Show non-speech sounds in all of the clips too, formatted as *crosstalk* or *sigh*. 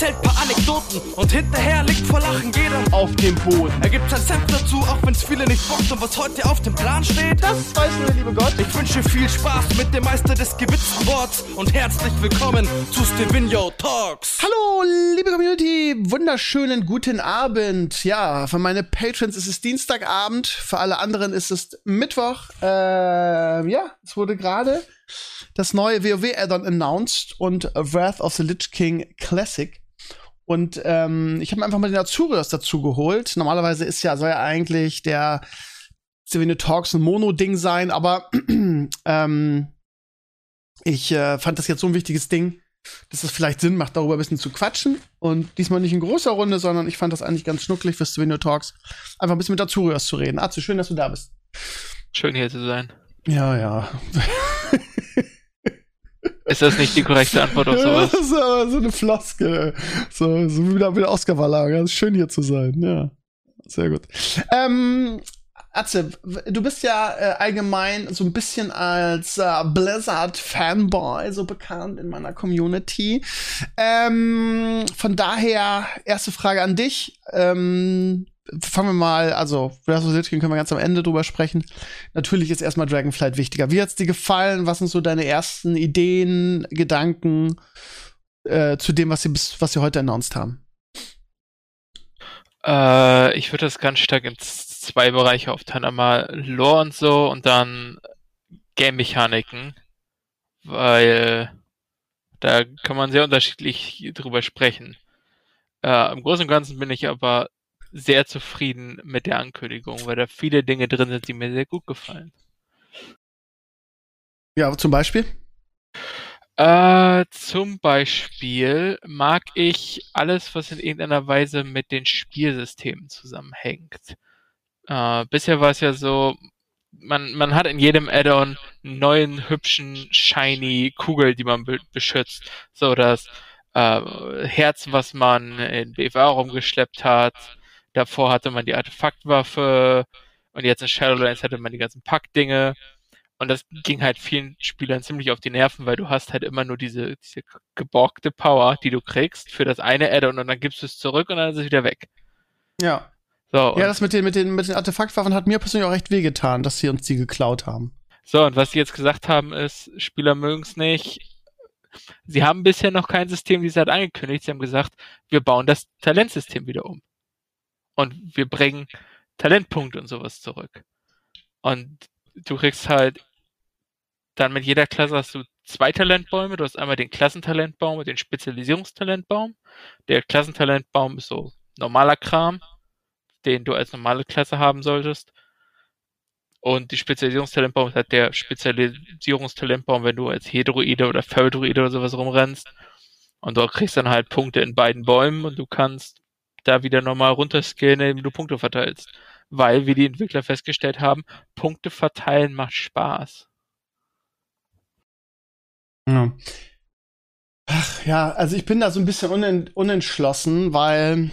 erzählt paar Anekdoten und hinterher liegt vor Lachen jeder auf dem Boden. Er gibt sein Senf dazu, auch wenn's viele nicht bockt und was heute auf dem Plan steht, das weiß nur der liebe Gott. Ich wünsche viel Spaß mit dem Meister des gewitzten Worts und herzlich willkommen zu Stevino Talks. Hallo, liebe Community, wunderschönen guten Abend. Ja, für meine Patrons ist es Dienstagabend, für alle anderen ist es Mittwoch. Äh, ja, es wurde gerade das neue WoW-Addon announced und Wrath of the Lich King Classic. Und ähm, ich habe mir einfach mal den Azurios dazu geholt. Normalerweise ist ja, soll ja eigentlich der Savine Talks ein Mono-Ding sein, aber *clears throat* ähm, ich äh, fand das jetzt so ein wichtiges Ding, dass es vielleicht Sinn macht, darüber ein bisschen zu quatschen. Und diesmal nicht in großer Runde, sondern ich fand das eigentlich ganz schnucklig für Savino Talks, einfach ein bisschen mit Azurios zu reden. Azu, schön, dass du da bist. Schön hier zu sein. Ja, ja. *laughs* Ist das nicht die korrekte Antwort auf sowas? das ist aber so eine Floskel. So, so wie der Oscar-Verlager. Schön hier zu sein, ja. Sehr gut. Ähm, Atze, du bist ja äh, allgemein so ein bisschen als äh, Blizzard-Fanboy so bekannt in meiner Community. Ähm, von daher, erste Frage an dich. Ähm, fangen wir mal, also Breath of the Lich können wir ganz am Ende drüber sprechen. Natürlich ist erstmal Dragonflight wichtiger. Wie hat's dir gefallen? Was sind so deine ersten Ideen, Gedanken äh, zu dem, was sie bis, was sie heute announced haben? Äh, ich würde das ganz stark in zwei Bereiche aufteilen. Einmal Lore und so und dann Game-Mechaniken, weil da kann man sehr unterschiedlich drüber sprechen. Äh, Im Großen und Ganzen bin ich aber sehr zufrieden mit der Ankündigung, weil da viele Dinge drin sind, die mir sehr gut gefallen. Ja, zum Beispiel? Äh, zum Beispiel mag ich alles, was in irgendeiner Weise mit den Spielsystemen zusammenhängt. Äh, bisher war es ja so, man, man hat in jedem Add-on einen neuen, hübschen, shiny Kugel, die man be beschützt. So das äh, Herz, was man in BFA rumgeschleppt hat, Davor hatte man die Artefaktwaffe und jetzt in Shadowlands hatte man die ganzen Packdinge. Und das ging halt vielen Spielern ziemlich auf die Nerven, weil du hast halt immer nur diese, diese geborgte Power, die du kriegst für das eine Add-on und dann gibst du es zurück und dann ist es wieder weg. Ja. So, ja, das mit den, mit, den, mit den Artefaktwaffen hat mir persönlich auch recht wehgetan, dass sie uns die geklaut haben. So, und was sie jetzt gesagt haben ist, Spieler mögen es nicht. Sie haben bisher noch kein System, wie sie halt angekündigt. Sie haben gesagt, wir bauen das Talentsystem wieder um und wir bringen Talentpunkte und sowas zurück. Und du kriegst halt dann mit jeder Klasse hast du zwei Talentbäume. Du hast einmal den Klassentalentbaum und den Spezialisierungstalentbaum. Der Klassentalentbaum ist so normaler Kram, den du als normale Klasse haben solltest. Und die Spezialisierungstalentbaum ist halt der Spezialisierungstalentbaum, wenn du als Hedroide oder Feldroide oder sowas rumrennst. Und du kriegst dann halt Punkte in beiden Bäumen und du kannst da wieder nochmal runterskillen, indem du Punkte verteilst. Weil, wie die Entwickler festgestellt haben, Punkte verteilen macht Spaß. Ja. Ach ja, also ich bin da so ein bisschen unen unentschlossen, weil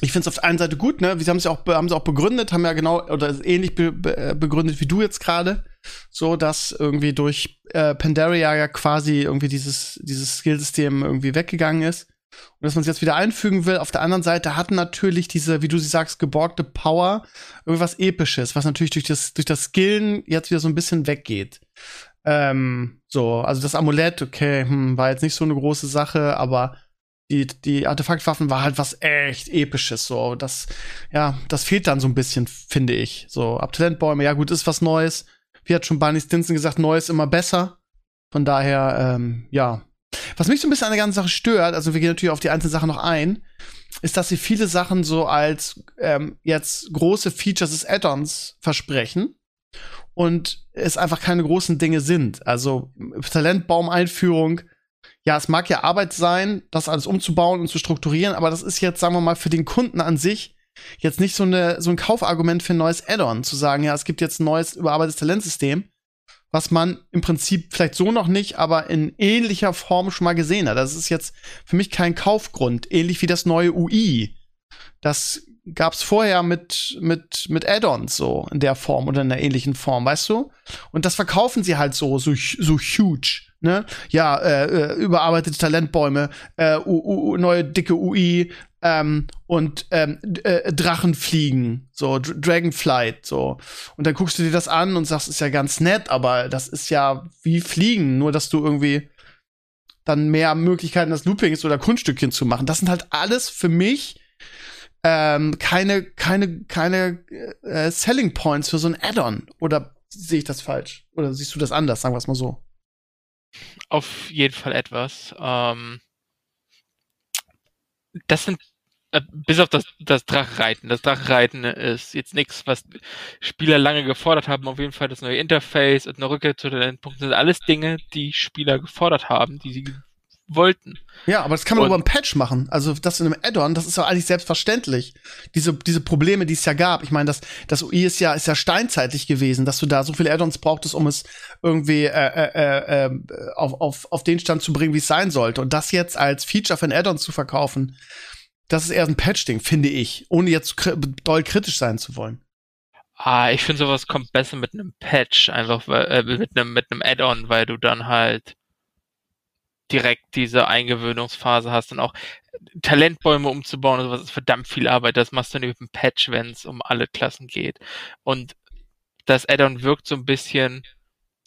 ich finde es auf der einen Seite gut, ne? Sie haben es ja auch, haben sie auch begründet, haben ja genau oder ähnlich be be begründet wie du jetzt gerade, so dass irgendwie durch äh, Pandaria ja quasi irgendwie dieses dieses Skillsystem irgendwie weggegangen ist und dass man es jetzt wieder einfügen will. Auf der anderen Seite hat natürlich diese, wie du sie sagst, geborgte Power irgendwas Episches, was natürlich durch das, durch das Skillen jetzt wieder so ein bisschen weggeht. Ähm, so, also das Amulett, okay, hm, war jetzt nicht so eine große Sache, aber die, die Artefaktwaffen war halt was echt Episches, so. Das, ja, das fehlt dann so ein bisschen, finde ich. So, Abtalentbäume, ja gut, ist was Neues. Wie hat schon Barney Stinson gesagt, Neues immer besser. Von daher, ähm, ja, was mich so ein bisschen an der ganzen Sache stört, also wir gehen natürlich auf die einzelnen Sachen noch ein, ist, dass sie viele Sachen so als ähm, jetzt große Features des Add-ons versprechen und es einfach keine großen Dinge sind. Also Talentbaum-Einführung, ja, es mag ja Arbeit sein, das alles umzubauen und zu strukturieren, aber das ist jetzt, sagen wir mal, für den Kunden an sich jetzt nicht so, eine, so ein Kaufargument für ein neues Add-on, zu sagen, ja, es gibt jetzt ein neues überarbeitetes Talentsystem was man im Prinzip vielleicht so noch nicht, aber in ähnlicher Form schon mal gesehen hat. Das ist jetzt für mich kein Kaufgrund, ähnlich wie das neue UI. Das gab's vorher mit mit mit Add-ons so in der Form oder in einer ähnlichen Form, weißt du? Und das verkaufen sie halt so so so huge Ne? Ja, äh, äh überarbeitete Talentbäume, äh, U, U, neue dicke UI ähm, und ähm, äh, Drachenfliegen, so Dragonflight, so. Und dann guckst du dir das an und sagst, ist ja ganz nett, aber das ist ja wie Fliegen, nur dass du irgendwie dann mehr Möglichkeiten das Loopings oder Kunststückchen zu machen. Das sind halt alles für mich ähm, keine, keine, keine äh, Selling Points für so ein Add-on. Oder sehe ich das falsch? Oder siehst du das anders, sagen wir es mal so? Auf jeden Fall etwas. Ähm, das sind bis auf das, das Drachreiten. Das Drachreiten ist jetzt nichts, was Spieler lange gefordert haben. Auf jeden Fall das neue Interface und eine Rückkehr zu den Endpunkten sind alles Dinge, die Spieler gefordert haben, die sie wollten. Ja, aber das kann man und, über einen Patch machen. Also das in einem Add-on, das ist ja eigentlich selbstverständlich. Diese, diese Probleme, die es ja gab. Ich meine, das, das UI ist ja, ist ja steinzeitlich gewesen, dass du da so viele Add-ons brauchtest, um es irgendwie äh, äh, äh, äh auf, auf, auf den Stand zu bringen, wie es sein sollte. Und das jetzt als Feature für ein Add-on zu verkaufen, das ist eher ein Patch-Ding, finde ich. Ohne jetzt doll kritisch sein zu wollen. Ah, ich finde sowas kommt besser mit einem Patch, einfach äh, mit einem mit einem Add-on, weil du dann halt direkt diese Eingewöhnungsphase hast und auch Talentbäume umzubauen und sowas ist verdammt viel Arbeit. Das machst du nicht mit einem Patch, wenn es um alle Klassen geht. Und das Addon wirkt so ein bisschen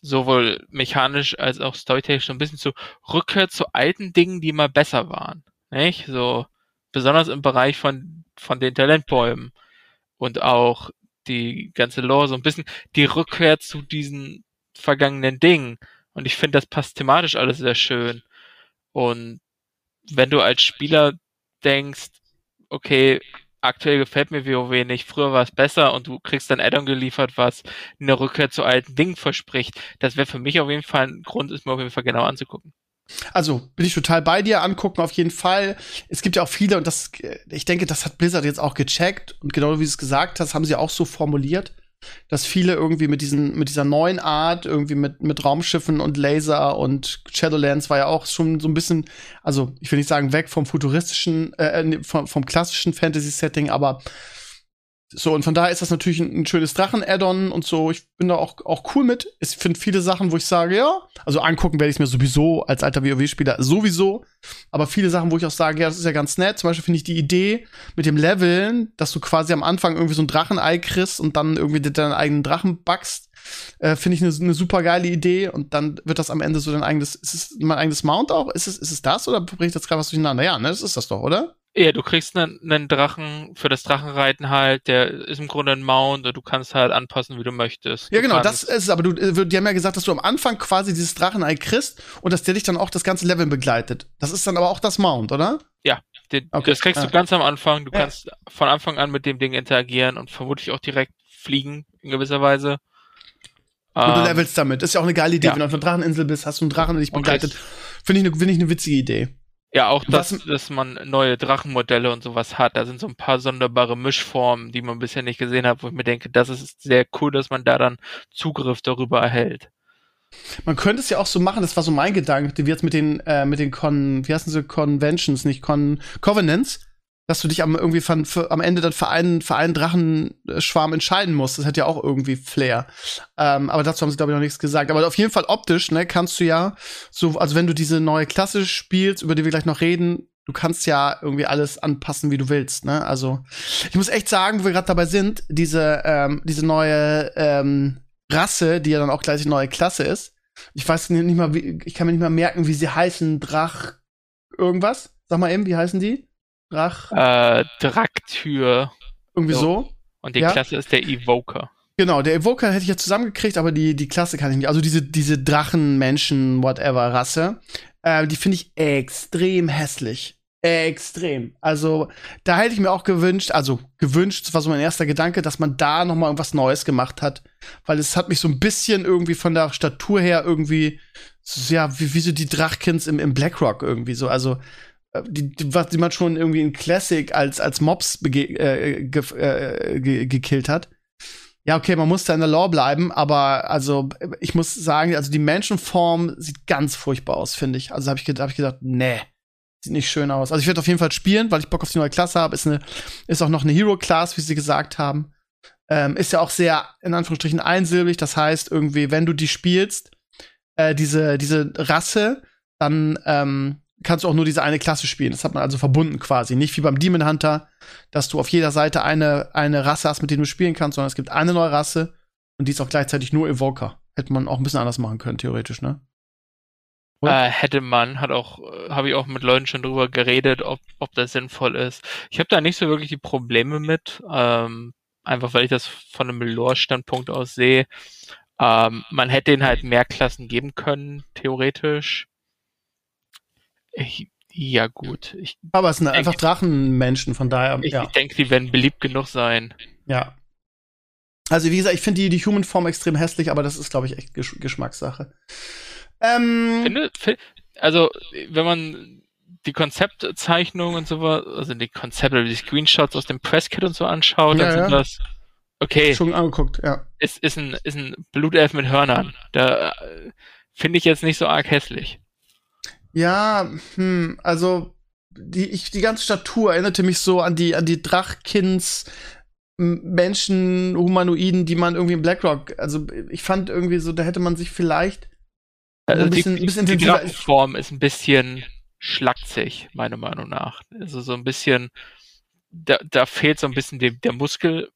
sowohl mechanisch als auch storytechnisch so ein bisschen zu Rückkehr zu alten Dingen, die mal besser waren. Nicht? So, besonders im Bereich von, von den Talentbäumen und auch die ganze Lore, so ein bisschen die Rückkehr zu diesen vergangenen Dingen. Und ich finde, das passt thematisch alles sehr schön. Und wenn du als Spieler denkst, okay, aktuell gefällt mir WoW nicht, früher war es besser und du kriegst dann Addon geliefert, was eine Rückkehr zu alten Dingen verspricht, das wäre für mich auf jeden Fall ein Grund, es mir auf jeden Fall genau anzugucken. Also bin ich total bei dir, angucken auf jeden Fall. Es gibt ja auch viele, und das, ich denke, das hat Blizzard jetzt auch gecheckt und genau wie du es gesagt hast, haben sie auch so formuliert dass viele irgendwie mit diesen, mit dieser neuen Art, irgendwie mit, mit Raumschiffen und Laser und Shadowlands war ja auch schon so ein bisschen, also ich will nicht sagen weg vom futuristischen, äh, äh vom, vom klassischen Fantasy-Setting, aber so, und von daher ist das natürlich ein, ein schönes Drachen-Add-on und so. Ich bin da auch, auch cool mit. Ich finde viele Sachen, wo ich sage, ja, also angucken werde ich mir sowieso als alter WoW-Spieler sowieso. Aber viele Sachen, wo ich auch sage, ja, das ist ja ganz nett. Zum Beispiel finde ich die Idee mit dem Leveln, dass du quasi am Anfang irgendwie so ein Drachenei kriegst und dann irgendwie deinen eigenen Drachen backst, äh, finde ich eine ne super geile Idee. Und dann wird das am Ende so dein eigenes, ist es mein eigenes Mount auch? Ist es, ist es das oder bringe ich das gerade was durcheinander? Ja, ne, das ist das doch, oder? Ja, du kriegst einen, einen Drachen für das Drachenreiten halt, der ist im Grunde ein Mount und du kannst halt anpassen, wie du möchtest. Ja, genau, das ist aber du, äh, die haben ja gesagt, dass du am Anfang quasi dieses Drachenei kriegst und dass der dich dann auch das ganze Level begleitet. Das ist dann aber auch das Mount, oder? Ja, den, okay. das kriegst du ganz am Anfang. Du ja. kannst von Anfang an mit dem Ding interagieren und vermutlich auch direkt fliegen in gewisser Weise. Und du ähm, levelst damit. Ist ja auch eine geile Idee. Ja. Wenn du auf einer Dracheninsel bist, hast du einen Drachen, der dich begleitet. Finde ich, eine, find ich eine witzige Idee. Ja, auch das, dass man neue Drachenmodelle und sowas hat. Da sind so ein paar sonderbare Mischformen, die man bisher nicht gesehen hat, wo ich mir denke, das ist sehr cool, dass man da dann Zugriff darüber erhält. Man könnte es ja auch so machen, das war so mein Gedanke, wie jetzt mit den, äh, mit den Con, wie heißen sie, Conventions, nicht Con, Covenants, dass du dich am irgendwie von, für, am Ende dann für einen, für einen Drachenschwarm entscheiden musst. Das hat ja auch irgendwie Flair. Ähm, aber dazu haben sie, glaube ich, noch nichts gesagt. Aber auf jeden Fall optisch, ne, kannst du ja so, also wenn du diese neue Klasse spielst, über die wir gleich noch reden, du kannst ja irgendwie alles anpassen, wie du willst, ne? Also, ich muss echt sagen, wo wir gerade dabei sind, diese, ähm, diese neue ähm, Rasse, die ja dann auch gleich die neue Klasse ist. Ich weiß nicht mal, wie, ich kann mir nicht mal merken, wie sie heißen. Drach irgendwas? Sag mal eben, wie heißen die? Drach. Äh, Draktür. Irgendwie so. so. Und die ja. Klasse ist der Evoker. Genau, der Evoker hätte ich ja zusammengekriegt, aber die, die Klasse kann ich nicht. Also diese, diese Drachen, Menschen, whatever Rasse, äh, die finde ich extrem hässlich. Extrem. Also, da hätte ich mir auch gewünscht, also gewünscht, das war so mein erster Gedanke, dass man da noch mal irgendwas Neues gemacht hat. Weil es hat mich so ein bisschen irgendwie von der Statur her irgendwie, so, ja, wie, wie so die Drachkins im, im Blackrock irgendwie so. Also, die, die, was die man schon irgendwie in Classic als, als Mobs äh, ge äh, ge gekillt hat. Ja, okay, man muss da in der Lore bleiben, aber also ich muss sagen, also die Menschenform sieht ganz furchtbar aus, finde ich. Also habe ich, hab ich gedacht, nee, sieht nicht schön aus. Also ich werde auf jeden Fall spielen, weil ich Bock auf die neue Klasse habe. Ist, eine, ist auch noch eine Hero-Class, wie sie gesagt haben. Ähm, ist ja auch sehr, in Anführungsstrichen, einsilbig. Das heißt, irgendwie, wenn du die spielst, äh, diese, diese Rasse, dann ähm, kannst du auch nur diese eine Klasse spielen. Das hat man also verbunden quasi. Nicht wie beim Demon Hunter, dass du auf jeder Seite eine, eine Rasse hast, mit der du spielen kannst, sondern es gibt eine neue Rasse und die ist auch gleichzeitig nur Evoker. Hätte man auch ein bisschen anders machen können, theoretisch, ne? Äh, hätte man, hat auch, äh, habe ich auch mit Leuten schon drüber geredet, ob, ob das sinnvoll ist. Ich habe da nicht so wirklich die Probleme mit, ähm, einfach weil ich das von einem Lore-Standpunkt aus sehe. Ähm, man hätte ihnen halt mehr Klassen geben können, theoretisch. Ich, ja, gut. Ich Aber es sind denke, einfach Drachenmenschen, von daher. Ich, ja. ich denke, die werden beliebt genug sein. Ja. Also, wie gesagt, ich finde die, die Human-Form extrem hässlich, aber das ist, glaube ich, echt Gesch Geschmackssache. Ähm, finde, find, also, wenn man die Konzeptzeichnungen und sowas, also die Konzepte, die Screenshots aus dem Presskit und so anschaut, ja, dann sind ja. das okay. Schon angeguckt, ja. Ist, ist ein, ist ein Blutelf mit Hörnern. Da äh, finde ich jetzt nicht so arg hässlich. Ja, hm, also die, ich, die ganze Statur erinnerte mich so an die, an die Drachkins Menschen, Humanoiden, die man irgendwie in Blackrock, also ich fand irgendwie so, da hätte man sich vielleicht also ein bisschen, die, bisschen die Drachenform ist ein bisschen schlaksig, meiner Meinung nach. Also so ein bisschen, da, da fehlt so ein bisschen die, der Muskelbau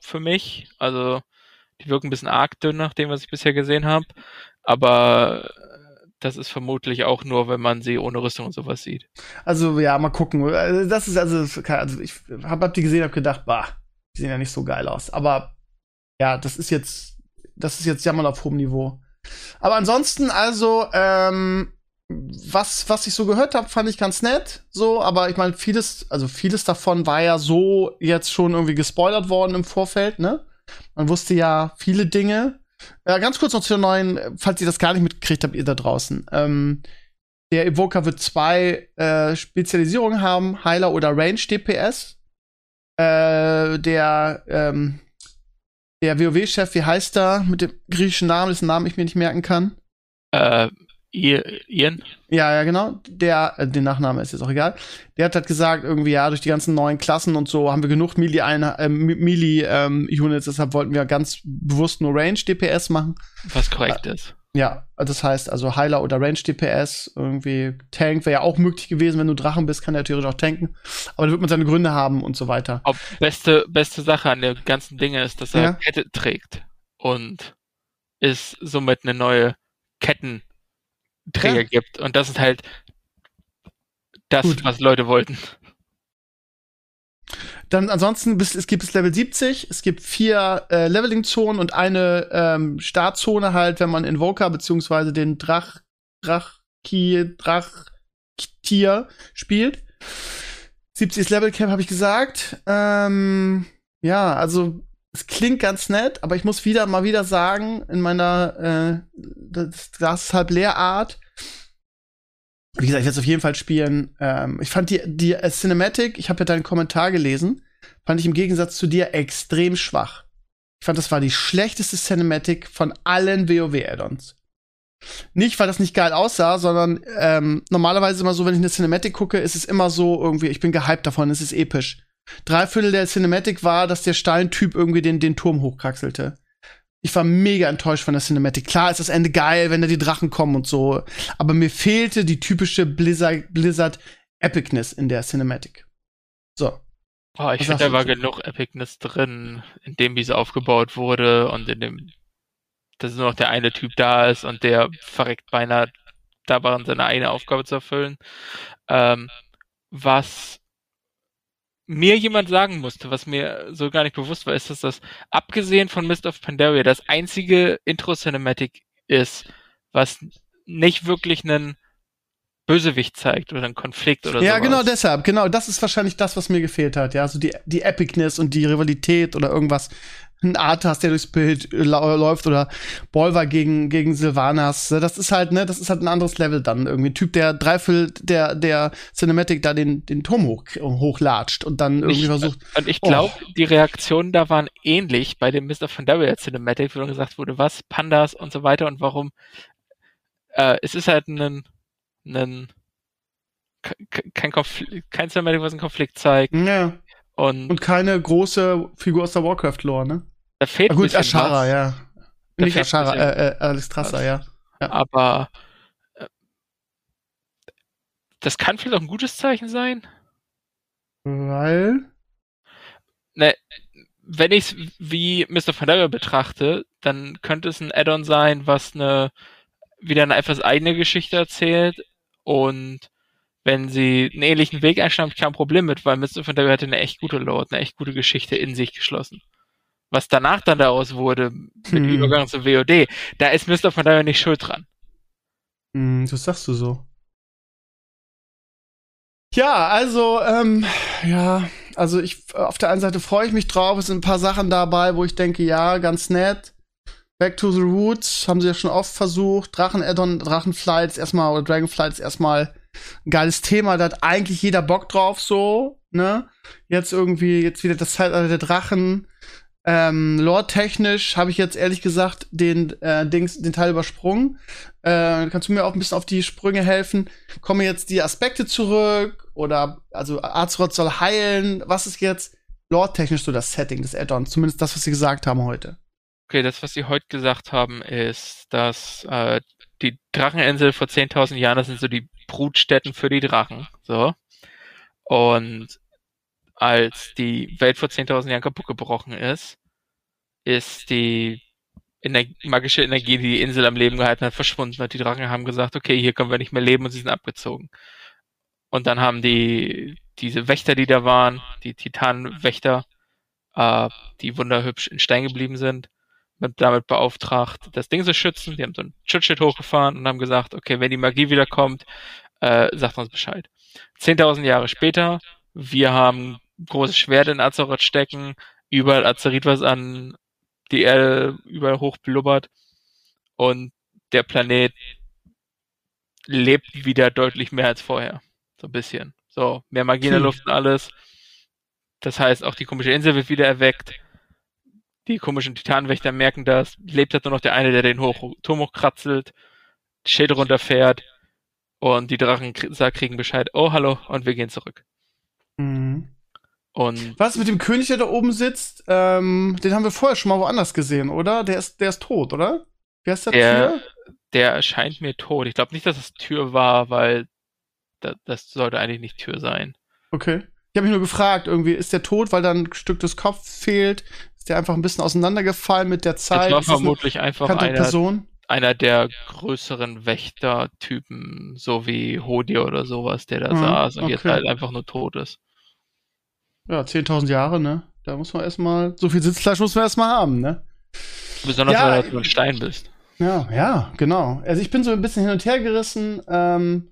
für mich. Also die wirken ein bisschen arg dünn nach dem, was ich bisher gesehen habe. Aber das ist vermutlich auch nur, wenn man sie ohne Rüstung und sowas sieht. Also ja, mal gucken. Also, das ist also, also ich habe hab die gesehen, habe gedacht, bah, die sehen ja nicht so geil aus. Aber ja, das ist jetzt, das ist jetzt Jammern auf hohem Niveau. Aber ansonsten also, ähm, was, was ich so gehört habe, fand ich ganz nett. So, aber ich meine, vieles, also vieles davon war ja so jetzt schon irgendwie gespoilert worden im Vorfeld, ne? Man wusste ja viele Dinge. Ja, ganz kurz noch zu den neuen, falls ihr das gar nicht mitgekriegt habt, ihr da draußen. Ähm, der Evoker wird zwei äh, Spezialisierungen haben, Heiler oder Range DPS. Äh, der ähm, der WoW-Chef, wie heißt er mit dem griechischen Namen, dessen Namen ich mir nicht merken kann? Äh, Ian? Ja, ja, genau. Der, äh, den Nachname ist jetzt auch egal. Der hat halt gesagt, irgendwie, ja, durch die ganzen neuen Klassen und so haben wir genug Melee-Units, äh, Melee, ähm, deshalb wollten wir ganz bewusst nur Range-DPS machen. Was korrekt äh, ist. Ja, das heißt also Heiler oder Range DPS, irgendwie Tank wäre ja auch möglich gewesen, wenn du Drachen bist, kann der theoretisch auch tanken. Aber da wird man seine Gründe haben und so weiter. Ob beste, beste Sache an der ganzen Dinge ist, dass er ja. Kette trägt und es somit eine neue Ketten Träger ja. gibt. Und das ist halt das, Gut. was Leute wollten. Dann ansonsten, bis, es gibt bis Level 70, es gibt vier äh, Leveling-Zonen und eine ähm, Startzone halt, wenn man Invoker beziehungsweise den Drach, Drachki, Drachtier spielt. 70 Level Cap habe ich gesagt. Ähm, ja, also es klingt ganz nett, aber ich muss wieder mal wieder sagen, in meiner äh, das, ist halb Leerart. Wie gesagt, ich werde es auf jeden Fall spielen. Ähm, ich fand die, die äh, Cinematic, ich habe ja deinen Kommentar gelesen, fand ich im Gegensatz zu dir extrem schwach. Ich fand, das war die schlechteste Cinematic von allen WoW-Add-ons. Nicht, weil das nicht geil aussah, sondern ähm, normalerweise immer so, wenn ich eine Cinematic gucke, ist es immer so irgendwie, ich bin gehypt davon, es ist episch. Drei Viertel der Cinematic war, dass der Steintyp irgendwie den, den Turm hochkraxelte. Ich war mega enttäuscht von der Cinematic. Klar ist das Ende geil, wenn da die Drachen kommen und so. Aber mir fehlte die typische Blizzard, Blizzard Epicness in der Cinematic. So. Oh, ich finde, da war genug Epicness drin, in dem, wie sie aufgebaut wurde und in dem, dass nur noch der eine Typ da ist und der verreckt beinahe da waren, seine eine Aufgabe zu erfüllen. Ähm, was mir jemand sagen musste, was mir so gar nicht bewusst war, ist, dass das abgesehen von Mist of Pandaria das einzige Intro-Cinematic ist, was nicht wirklich einen Bösewicht zeigt oder einen Konflikt oder so. Ja, sowas. genau deshalb. Genau, das ist wahrscheinlich das, was mir gefehlt hat. Ja, so die, die Epicness und die Rivalität oder irgendwas, ein Arthas, der durchs Bild läuft oder Bolver gegen, gegen Sylvanas. Das ist halt, ne, das ist halt ein anderes Level dann irgendwie. Ein Typ, der dreiviertel der, der Cinematic da den, den Turm hoch, hochlatscht und dann irgendwie ich, versucht. Und ich glaube, oh. die Reaktionen da waren ähnlich bei dem Mr. von Daria Cinematic, wo dann gesagt wurde, was, Pandas und so weiter und warum. Äh, es ist halt ein, ein kein Konflikt, kein Cinematic, was einen Konflikt zeigt. Ja. Und, und keine große Figur aus der Warcraft-Lore, ne? Da fehlt ah, gut, Ashara, ja. Nicht Ashara, äh, äh, Alistrasza, ja. ja. Aber äh, das kann vielleicht auch ein gutes Zeichen sein. Weil? Ne, wenn ich es wie Mr. Fandango betrachte, dann könnte es ein Add-on sein, was eine wieder eine etwas eigene Geschichte erzählt und wenn sie einen ähnlichen Weg einschlagen, habe ich kein Problem mit, weil Mr. Fandango hatte eine echt gute Lore, eine echt gute Geschichte in sich geschlossen. Was danach dann daraus wurde, mit hm. Übergang zu WOD, da ist Mr. Fandango nicht schuld dran. Hm, das sagst du so. Ja, also, ähm, ja, also ich, auf der einen Seite freue ich mich drauf, es sind ein paar Sachen dabei, wo ich denke, ja, ganz nett. Back to the Roots haben sie ja schon oft versucht. Drachen-Addon, Drachenflights erstmal, oder Dragonflights erstmal ein geiles Thema, da hat eigentlich jeder Bock drauf, so, ne? Jetzt irgendwie, jetzt wieder das Zeitalter der Drachen. Ähm, Lore-technisch habe ich jetzt ehrlich gesagt den äh, Dings, den Teil übersprungen. Äh, kannst du mir auch ein bisschen auf die Sprünge helfen? Kommen jetzt die Aspekte zurück oder also Azeroth soll heilen? Was ist jetzt lore-technisch so das Setting des Add-ons? Zumindest das, was sie gesagt haben heute. Okay, das, was sie heute gesagt haben, ist, dass äh, die Dracheninsel vor 10.000 Jahren, das sind so die Brutstätten für die Drachen. So. Und als die Welt vor 10.000 Jahren kaputt gebrochen ist, ist die Ener magische Energie, die die Insel am Leben gehalten hat, verschwunden. Und die Drachen haben gesagt, okay, hier können wir nicht mehr leben und sie sind abgezogen. Und dann haben die, diese Wächter, die da waren, die Titanwächter, äh, die wunderhübsch in Stein geblieben sind, damit beauftragt, das Ding zu schützen. Die haben so ein Schutzschild hochgefahren und haben gesagt, okay, wenn die Magie wiederkommt, äh, sagt uns Bescheid. 10.000 Jahre später, wir haben großes Schwert in Azeroth stecken, überall Azerit was an die Erde überall hoch blubbert und der Planet lebt wieder deutlich mehr als vorher. So ein bisschen. So, mehr Magie in der hm. Luft und alles. Das heißt, auch die komische Insel wird wieder erweckt. Die komischen Titanwächter merken das. Lebt halt nur noch der eine, der den hoch, Turm hochkratzelt, Schilde runterfährt und die Drachen kriegen Bescheid. Oh, hallo, und wir gehen zurück. Mhm. Und Was mit dem König, der da oben sitzt? Ähm, den haben wir vorher schon mal woanders gesehen, oder? Der ist, der ist tot, oder? Wer ist der, der Tür? Der erscheint mir tot. Ich glaube nicht, dass es Tür war, weil da, das sollte eigentlich nicht Tür sein. Okay. Ich habe mich nur gefragt, irgendwie, ist der tot, weil da ein Stück des Kopfes fehlt? Der einfach ein bisschen auseinandergefallen mit der Zeit? Das war vermutlich einfach eine Person? einer der größeren Wächtertypen, so wie Hodir oder sowas, der da mhm, saß und okay. jetzt halt einfach nur tot ist. Ja, 10.000 Jahre, ne? Da muss man erstmal, so viel Sitzfleisch muss man erstmal haben, ne? Besonders, ja, weil du ein Stein bist. Ja, ja, genau. Also ich bin so ein bisschen hin und her gerissen. Ähm,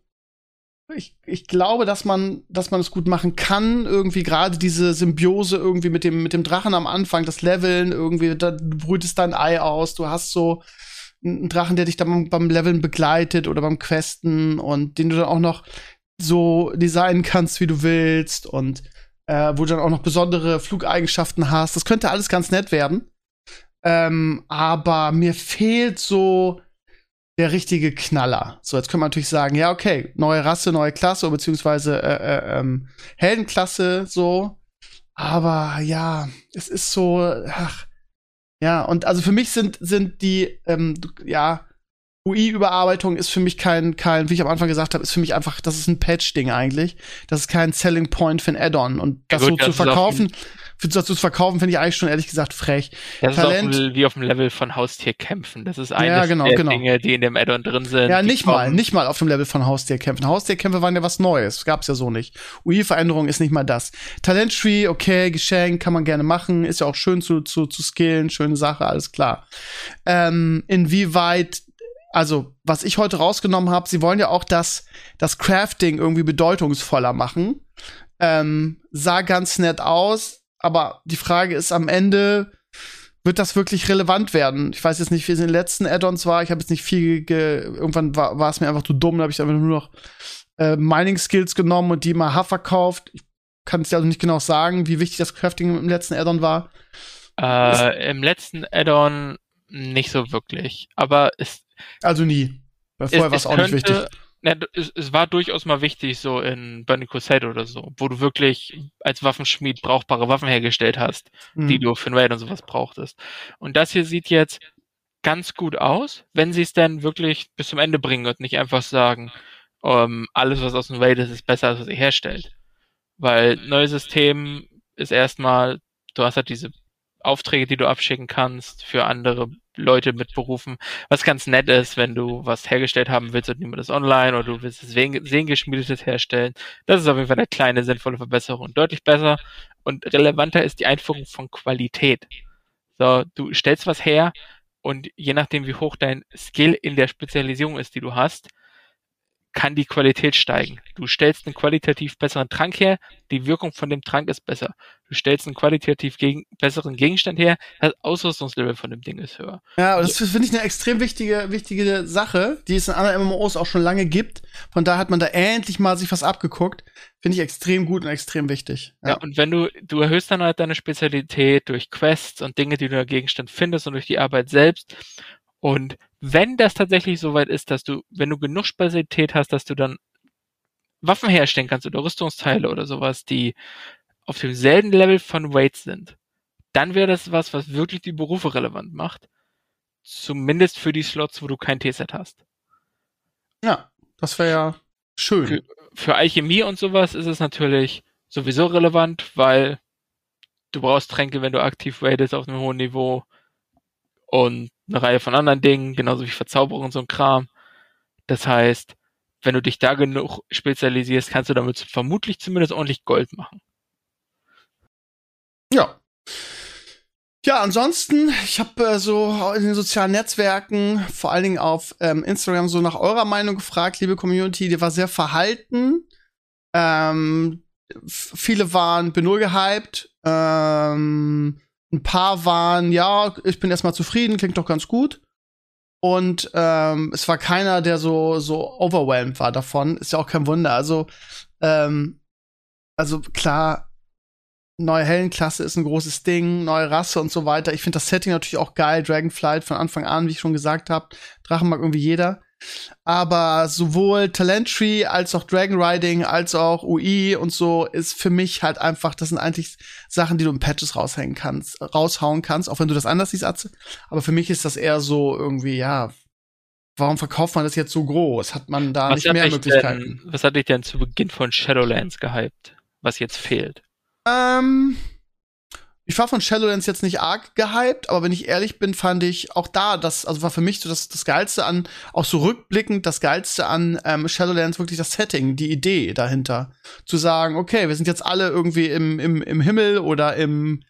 ich, ich glaube, dass man, dass man es gut machen kann. Irgendwie gerade diese Symbiose irgendwie mit dem, mit dem Drachen am Anfang, das Leveln, irgendwie, da, du brütest dein Ei aus, du hast so einen Drachen, der dich dann beim Leveln begleitet oder beim Questen und den du dann auch noch so designen kannst, wie du willst und äh, wo du dann auch noch besondere Flugeigenschaften hast. Das könnte alles ganz nett werden. Ähm, aber mir fehlt so der richtige Knaller. So, jetzt können wir natürlich sagen, ja, okay, neue Rasse, neue Klasse, beziehungsweise äh, äh, ähm, Heldenklasse, so. Aber ja, es ist so, ach, ja, und also für mich sind, sind die, ähm, ja, UI-Überarbeitung ist für mich kein, kein, wie ich am Anfang gesagt habe, ist für mich einfach, das ist ein Patch-Ding eigentlich. Das ist kein Selling Point für ein Add-on. Und das ja, gut, so das zu verkaufen, für dazu zu verkaufen, finde ich eigentlich schon ehrlich gesagt frech. Das Talent, ist auch wie auf dem Level von Haustierkämpfen. Das ist eines ja, genau, der genau. Dinge, die in dem Add-on drin sind. Ja, nicht mal, nicht mal auf dem Level von Haustierkämpfen. Haustierkämpfe waren ja was Neues. Gab's ja so nicht. UI-Veränderung ist nicht mal das. Talent-Tree, okay, Geschenk, kann man gerne machen. Ist ja auch schön zu, zu, zu skillen, schöne Sache, alles klar. Ähm, inwieweit also was ich heute rausgenommen habe, sie wollen ja auch das, das Crafting irgendwie bedeutungsvoller machen. Ähm, sah ganz nett aus, aber die Frage ist am Ende, wird das wirklich relevant werden? Ich weiß jetzt nicht, wie es in den letzten Add-ons war. Ich habe jetzt nicht viel, ge irgendwann war, war es mir einfach zu dumm, da habe ich einfach nur noch äh, Mining-Skills genommen und die mal H verkauft. Ich kann es dir also nicht genau sagen, wie wichtig das Crafting im letzten Add-on war. Äh, Im letzten Add-on nicht so wirklich. Aber es also nie. Weil vorher war es auch könnte, nicht wichtig. Ja, es, es, war durchaus mal wichtig, so in Burning Crusade oder so, wo du wirklich als Waffenschmied brauchbare Waffen hergestellt hast, mhm. die du für ein Raid und sowas brauchtest. Und das hier sieht jetzt ganz gut aus, wenn sie es dann wirklich bis zum Ende bringen und nicht einfach sagen, ähm, alles, was aus dem Raid ist, ist besser, als was ihr herstellt. Weil neues System ist erstmal, du hast halt diese Aufträge, die du abschicken kannst für andere Leute mit Berufen, was ganz nett ist, wenn du was hergestellt haben willst und niemand ist online oder du willst es sehengeschmiedetes herstellen. Das ist auf jeden Fall eine kleine, sinnvolle Verbesserung. Deutlich besser und relevanter ist die Einführung von Qualität. So, du stellst was her und je nachdem, wie hoch dein Skill in der Spezialisierung ist, die du hast, kann die Qualität steigen. Du stellst einen qualitativ besseren Trank her, die Wirkung von dem Trank ist besser. Du stellst einen qualitativ gegen, besseren Gegenstand her, das Ausrüstungslevel von dem Ding ist höher. Ja, das finde ich eine extrem wichtige, wichtige Sache, die es in anderen MMOs auch schon lange gibt. Von daher hat man da endlich mal sich was abgeguckt. Finde ich extrem gut und extrem wichtig. Ja. ja, und wenn du, du erhöhst dann halt deine Spezialität durch Quests und Dinge, die du in der Gegenstand findest und durch die Arbeit selbst. Und wenn das tatsächlich so weit ist, dass du, wenn du genug Spezialität hast, dass du dann Waffen herstellen kannst oder Rüstungsteile oder sowas, die auf demselben Level von Weight sind, dann wäre das was, was wirklich die Berufe relevant macht. Zumindest für die Slots, wo du kein T-Set hast. Ja, das wäre ja schön. Für, für Alchemie und sowas ist es natürlich sowieso relevant, weil du brauchst Tränke, wenn du aktiv raidest auf einem hohen Niveau und eine Reihe von anderen Dingen, genauso wie Verzauberung und so ein Kram. Das heißt, wenn du dich da genug spezialisierst, kannst du damit vermutlich zumindest ordentlich Gold machen. Ja. Ja, ansonsten, ich habe äh, so in den sozialen Netzwerken, vor allen Dingen auf ähm, Instagram, so nach eurer Meinung gefragt, liebe Community, die war sehr verhalten. Ähm, viele waren benul gehypt. Ähm, ein paar waren, ja, ich bin erstmal zufrieden, klingt doch ganz gut. Und ähm, es war keiner, der so, so overwhelmed war davon. Ist ja auch kein Wunder. Also, ähm, also klar, neue Heldenklasse ist ein großes Ding, neue Rasse und so weiter. Ich finde das Setting natürlich auch geil. Dragonflight von Anfang an, wie ich schon gesagt habe. Drachen mag irgendwie jeder. Aber sowohl Talenttree als auch Dragon Riding als auch UI und so ist für mich halt einfach, das sind eigentlich Sachen, die du in Patches raushängen kannst, raushauen kannst, auch wenn du das anders siehst, Atze. Aber für mich ist das eher so irgendwie, ja, warum verkauft man das jetzt so groß? Hat man da was nicht mehr Möglichkeiten? Denn, was hatte ich denn zu Beginn von Shadowlands gehypt, was jetzt fehlt? Ähm, ich war von Shadowlands jetzt nicht arg gehypt, aber wenn ich ehrlich bin, fand ich auch da, das, also war für mich so das, das Geilste an, auch so rückblickend, das Geilste an ähm, Shadowlands wirklich das Setting, die Idee dahinter. Zu sagen, okay, wir sind jetzt alle irgendwie im, im, im Himmel oder im,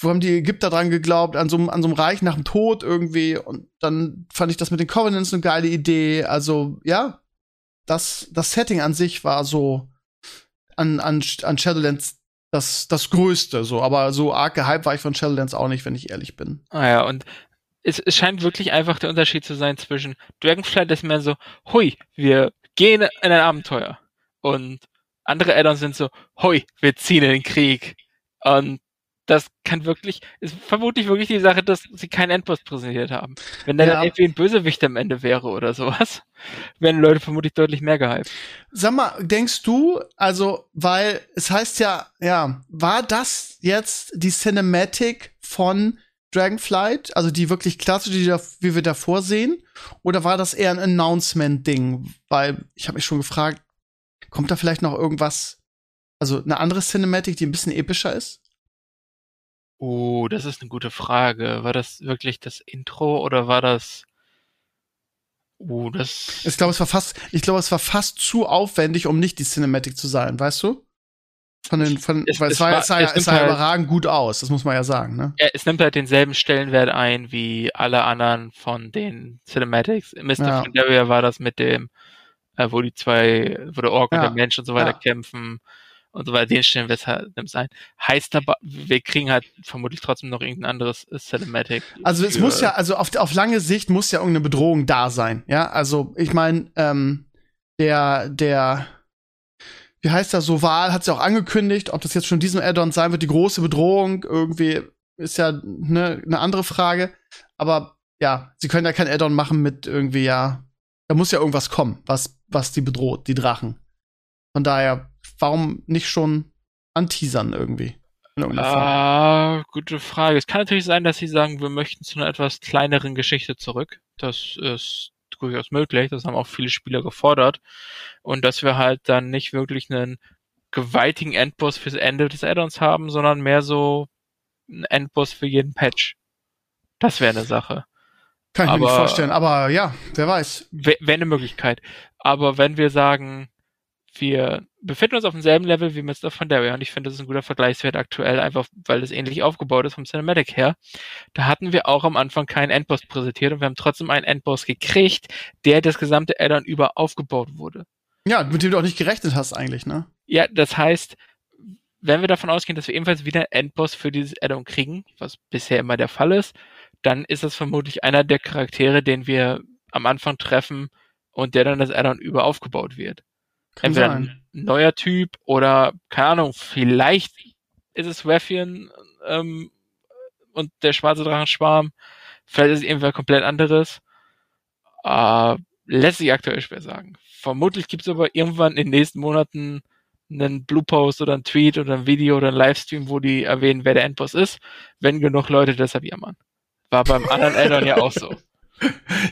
wo haben die Ägypter dran geglaubt, an so, an so einem Reich nach dem Tod irgendwie. Und dann fand ich das mit den Covenants eine geile Idee. Also, ja, das, das Setting an sich war so an, an, an Shadowlands das, das Größte, so. Aber so arg gehypt war ich von Shadowlands auch nicht, wenn ich ehrlich bin. Ah ja, und es, es scheint wirklich einfach der Unterschied zu sein zwischen Dragonflight ist mehr so, hui, wir gehen in ein Abenteuer. Und andere Addons sind so, hui, wir ziehen in den Krieg. Und das kann wirklich, ist vermutlich wirklich die Sache, dass sie keinen Endboss präsentiert haben. Wenn da ja. dann irgendwie ein Bösewicht am Ende wäre oder sowas, *laughs* wären Leute vermutlich deutlich mehr gehypt. Sag mal, denkst du, also, weil es heißt ja, ja, war das jetzt die Cinematic von Dragonflight, also die wirklich klassische, die da, wie wir davor sehen, oder war das eher ein Announcement-Ding? Weil ich habe mich schon gefragt, kommt da vielleicht noch irgendwas, also eine andere Cinematic, die ein bisschen epischer ist? Oh, das ist eine gute Frage. War das wirklich das Intro oder war das Oh, das Ich glaube, es war fast ich glaube, es war fast zu aufwendig, um nicht die Cinematic zu sein, weißt du? Von den von es, weil es, es war, es sah, es sah halt, überragend gut aus, das muss man ja sagen, ne? Ja, es nimmt halt denselben Stellenwert ein wie alle anderen von den Cinematics. Mr. Ja. Pandaria war das mit dem äh, wo die zwei, wo der Ork ja. und der Mensch und so weiter ja. kämpfen und so weiter, den stellen wir es halt ein. Heißt aber, wir kriegen halt vermutlich trotzdem noch irgendein anderes Cinematic. Also es muss ja, also auf, auf lange Sicht muss ja irgendeine Bedrohung da sein, ja. Also ich meine, ähm, der, der, wie heißt das, so Wahl hat es ja auch angekündigt, ob das jetzt schon diesem Addon sein wird, die große Bedrohung irgendwie ist ja ne, eine andere Frage. Aber ja, sie können ja kein Addon machen mit irgendwie, ja, da muss ja irgendwas kommen, was, was die bedroht, die Drachen. Von daher warum nicht schon anteasern irgendwie? Ah, gute Frage. Es kann natürlich sein, dass sie sagen, wir möchten zu einer etwas kleineren Geschichte zurück. Das ist durchaus möglich. Das haben auch viele Spieler gefordert. Und dass wir halt dann nicht wirklich einen gewaltigen Endboss fürs Ende des Addons haben, sondern mehr so ein Endboss für jeden Patch. Das wäre eine Sache. Kann ich aber, mir nicht vorstellen, aber ja, wer weiß. Wäre wär eine Möglichkeit. Aber wenn wir sagen, wir befinden uns auf demselben Level wie Mr. von Derry und ich finde, das ist ein guter Vergleichswert aktuell, einfach weil es ähnlich aufgebaut ist vom Cinematic her. Da hatten wir auch am Anfang keinen Endboss präsentiert und wir haben trotzdem einen Endboss gekriegt, der das gesamte Addon über aufgebaut wurde. Ja, mit dem du auch nicht gerechnet hast eigentlich, ne? Ja, das heißt, wenn wir davon ausgehen, dass wir ebenfalls wieder einen Endboss für dieses Addon kriegen, was bisher immer der Fall ist, dann ist das vermutlich einer der Charaktere, den wir am Anfang treffen und der dann das Addon über aufgebaut wird. Kann Entweder sein. ein neuer Typ oder, keine Ahnung, vielleicht ist es Raffian ähm, und der schwarze Drachenschwarm. Vielleicht ist es irgendwer komplett anderes. Äh, lässt sich aktuell schwer sagen. Vermutlich gibt es aber irgendwann in den nächsten Monaten einen Blue Post oder ein Tweet oder ein Video oder ein Livestream, wo die erwähnen, wer der Endboss ist, wenn genug Leute deshalb jammern. War beim anderen Addon ja auch so. *laughs*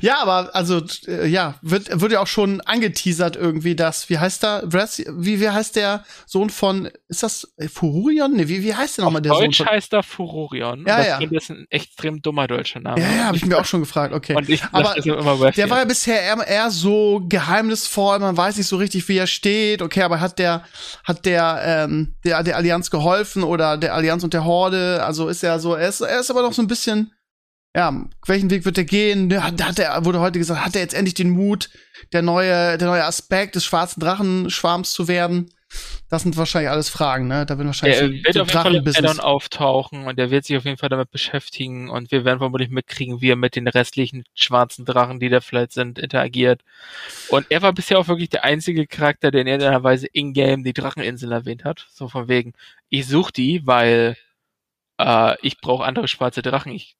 Ja, aber also äh, ja, wird wird ja auch schon angeteasert irgendwie, dass wie heißt da wie wie heißt der Sohn von ist das Fururion? Nee, wie wie heißt der nochmal der Deutsch Sohn von heißt er Fururion. Ja, das ja. ist ein extrem dummer deutscher Name. Ja, ja, habe ich mir auch schon gefragt, okay. Und ich aber immer der war ja bisher eher, eher so geheimnisvoll, man weiß nicht so richtig, wie er steht. Okay, aber hat der hat der ähm, der der Allianz geholfen oder der Allianz und der Horde, also ist er so er ist, er ist aber noch so ein bisschen ja, welchen Weg wird er gehen? Da hat er, wurde heute gesagt, hat er jetzt endlich den Mut, der neue, der neue Aspekt des schwarzen Drachenschwarms zu werden? Das sind wahrscheinlich alles Fragen, ne? Da wird wahrscheinlich er wird so auf jeden Fall im auftauchen und er wird sich auf jeden Fall damit beschäftigen und wir werden vermutlich mitkriegen, wie er mit den restlichen schwarzen Drachen, die da vielleicht sind, interagiert. Und er war bisher auch wirklich der einzige Charakter, der in irgendeiner Weise in-game die Dracheninsel erwähnt hat. So von wegen, ich suche die, weil äh, ich brauche andere schwarze Drachen. Ich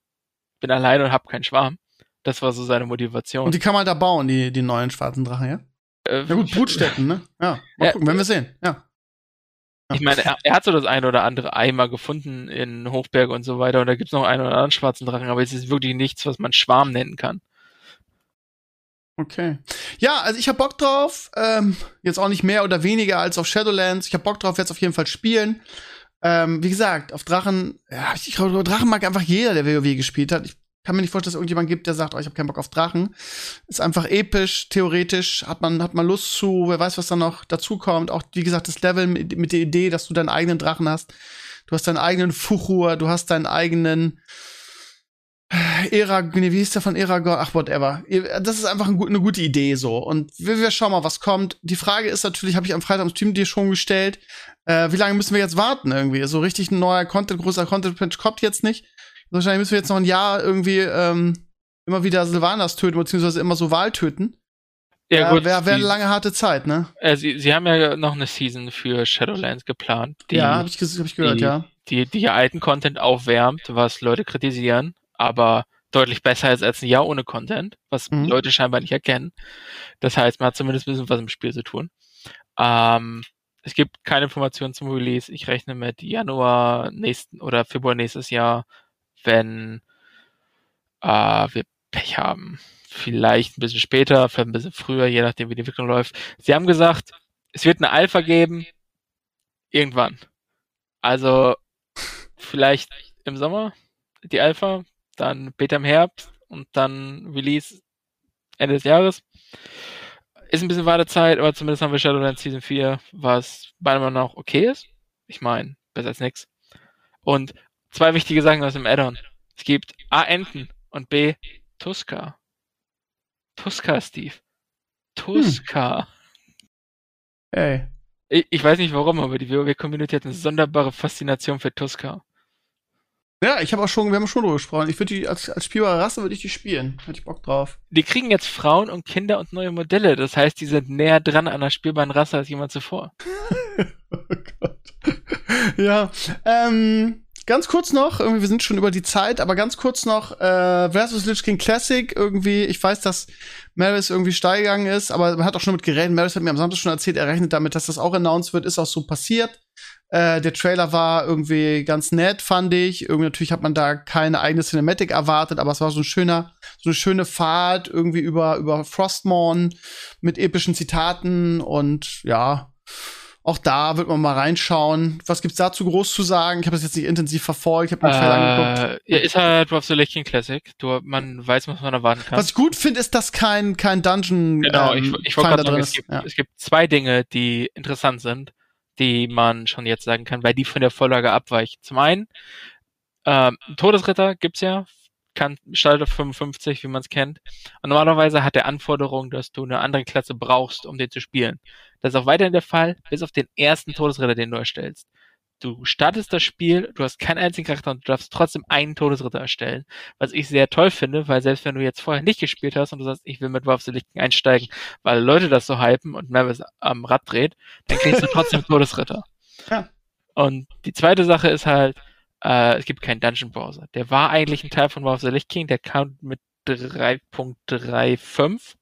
bin allein und habe keinen Schwarm. Das war so seine Motivation. Und die kann man da bauen, die, die neuen schwarzen Drachen, ja? Äh, ja gut, Brutstätten, ne? Ja, mal ja, gucken, werden wir sehen, ja. Ich meine, er, er, hat so das eine oder andere Eimer gefunden in Hochberg und so weiter und da gibt's noch einen oder anderen schwarzen Drachen, aber es ist wirklich nichts, was man Schwarm nennen kann. Okay. Ja, also ich hab Bock drauf. Ähm, jetzt auch nicht mehr oder weniger als auf Shadowlands. Ich hab Bock drauf, jetzt auf jeden Fall spielen. Ähm, wie gesagt, auf Drachen, ja, ich glaube, Drachen mag einfach jeder, der WoW gespielt hat. Ich kann mir nicht vorstellen, dass irgendjemand gibt, der sagt, oh, ich habe keinen Bock auf Drachen. Ist einfach episch, theoretisch, hat man, hat man Lust zu, wer weiß, was da noch dazu kommt. Auch, wie gesagt, das Level mit, mit der Idee, dass du deinen eigenen Drachen hast. Du hast deinen eigenen Fuchur, du hast deinen eigenen Ära, nee, wie hieß der von Eragon? Ach, whatever. Das ist einfach ein, eine gute Idee so. Und wir, wir schauen mal, was kommt. Die Frage ist natürlich, habe ich am Freitag im Stream dir schon gestellt, äh, wie lange müssen wir jetzt warten irgendwie? So richtig ein neuer Content, großer Content kommt jetzt nicht. Wahrscheinlich müssen wir jetzt noch ein Jahr irgendwie ähm, immer wieder Silvanas töten, beziehungsweise immer so Wahl töten. Ja, gut. Wäre wär eine lange harte Zeit, ne? Äh, sie, sie haben ja noch eine Season für Shadowlands geplant. Die, ja, habe ich, hab ich gehört, die, ja. Die, die alten Content aufwärmt, was Leute kritisieren aber deutlich besser ist als ein Jahr ohne Content, was mhm. Leute scheinbar nicht erkennen. Das heißt, man hat zumindest ein bisschen was im Spiel zu tun. Ähm, es gibt keine Informationen zum Release. Ich rechne mit Januar nächsten oder Februar nächstes Jahr, wenn äh, wir Pech haben. Vielleicht ein bisschen später, vielleicht ein bisschen früher, je nachdem, wie die Entwicklung läuft. Sie haben gesagt, es wird eine Alpha geben. Irgendwann. Also vielleicht im Sommer die Alpha, dann Beta im Herbst und dann Release Ende des Jahres. Ist ein bisschen Wartezeit, aber zumindest haben wir Shadowlands Season 4, was meiner Meinung nach okay ist. Ich meine, besser als nix. Und zwei wichtige Sachen aus dem Addon. Es gibt A. Enten und B. Tuska. Tuska, Steve. Tuska. Hm. Ey. Ich, ich, weiß nicht warum, aber die WoW-Community hat eine sonderbare Faszination für Tuska. Ja, ich habe auch schon, wir haben schon drüber gesprochen. Ich würde die als, als spielbare Rasse würde ich die spielen. Hätte ich Bock drauf. Die kriegen jetzt Frauen und Kinder und neue Modelle. Das heißt, die sind näher dran an einer spielbaren Rasse als jemand zuvor. *laughs* oh Gott. Ja, ähm, ganz kurz noch, irgendwie, wir sind schon über die Zeit, aber ganz kurz noch, äh, versus Lich King Classic, irgendwie, ich weiß, dass Maris irgendwie steil gegangen ist, aber man hat auch schon mit geredet. Maris hat mir am Samstag schon erzählt, er rechnet damit, dass das auch announced wird, ist auch so passiert. Äh, der Trailer war irgendwie ganz nett, fand ich. Irgendwie natürlich hat man da keine eigene Cinematic erwartet, aber es war so ein schöner, so eine schöne Fahrt irgendwie über, über Frostmourne mit epischen Zitaten und ja, auch da wird man mal reinschauen. Was gibt's dazu groß zu sagen? Ich habe das jetzt nicht intensiv verfolgt, ich habe den Trailer angeguckt. Ja, ist halt Dwarf Selection Classic. Du, man weiß, was man erwarten kann. Was ich gut finde, ist, dass kein, kein Dungeon Genau, ähm, ich, ich wollte sagen, es gibt, ja. es gibt zwei Dinge, die interessant sind, die man schon jetzt sagen kann, weil die von der Vorlage abweichen. Zum einen, ähm, Todesritter gibt's ja kann startet auf 55, wie man es kennt. Und normalerweise hat er Anforderungen, dass du eine andere Klasse brauchst, um den zu spielen. Das ist auch weiterhin der Fall, bis auf den ersten Todesritter, den du erstellst. Du startest das Spiel, du hast keinen einzigen Charakter und du darfst trotzdem einen Todesritter erstellen. Was ich sehr toll finde, weil selbst wenn du jetzt vorher nicht gespielt hast und du sagst, ich will mit Wolf Lichten einsteigen, weil Leute das so hypen und Mavis am Rad dreht, dann kriegst du trotzdem *laughs* Todesritter. Ja. Und die zweite Sache ist halt, äh, es gibt keinen Dungeon Browser. Der war eigentlich ein Teil von War of the Lich King, der kam mit 3.35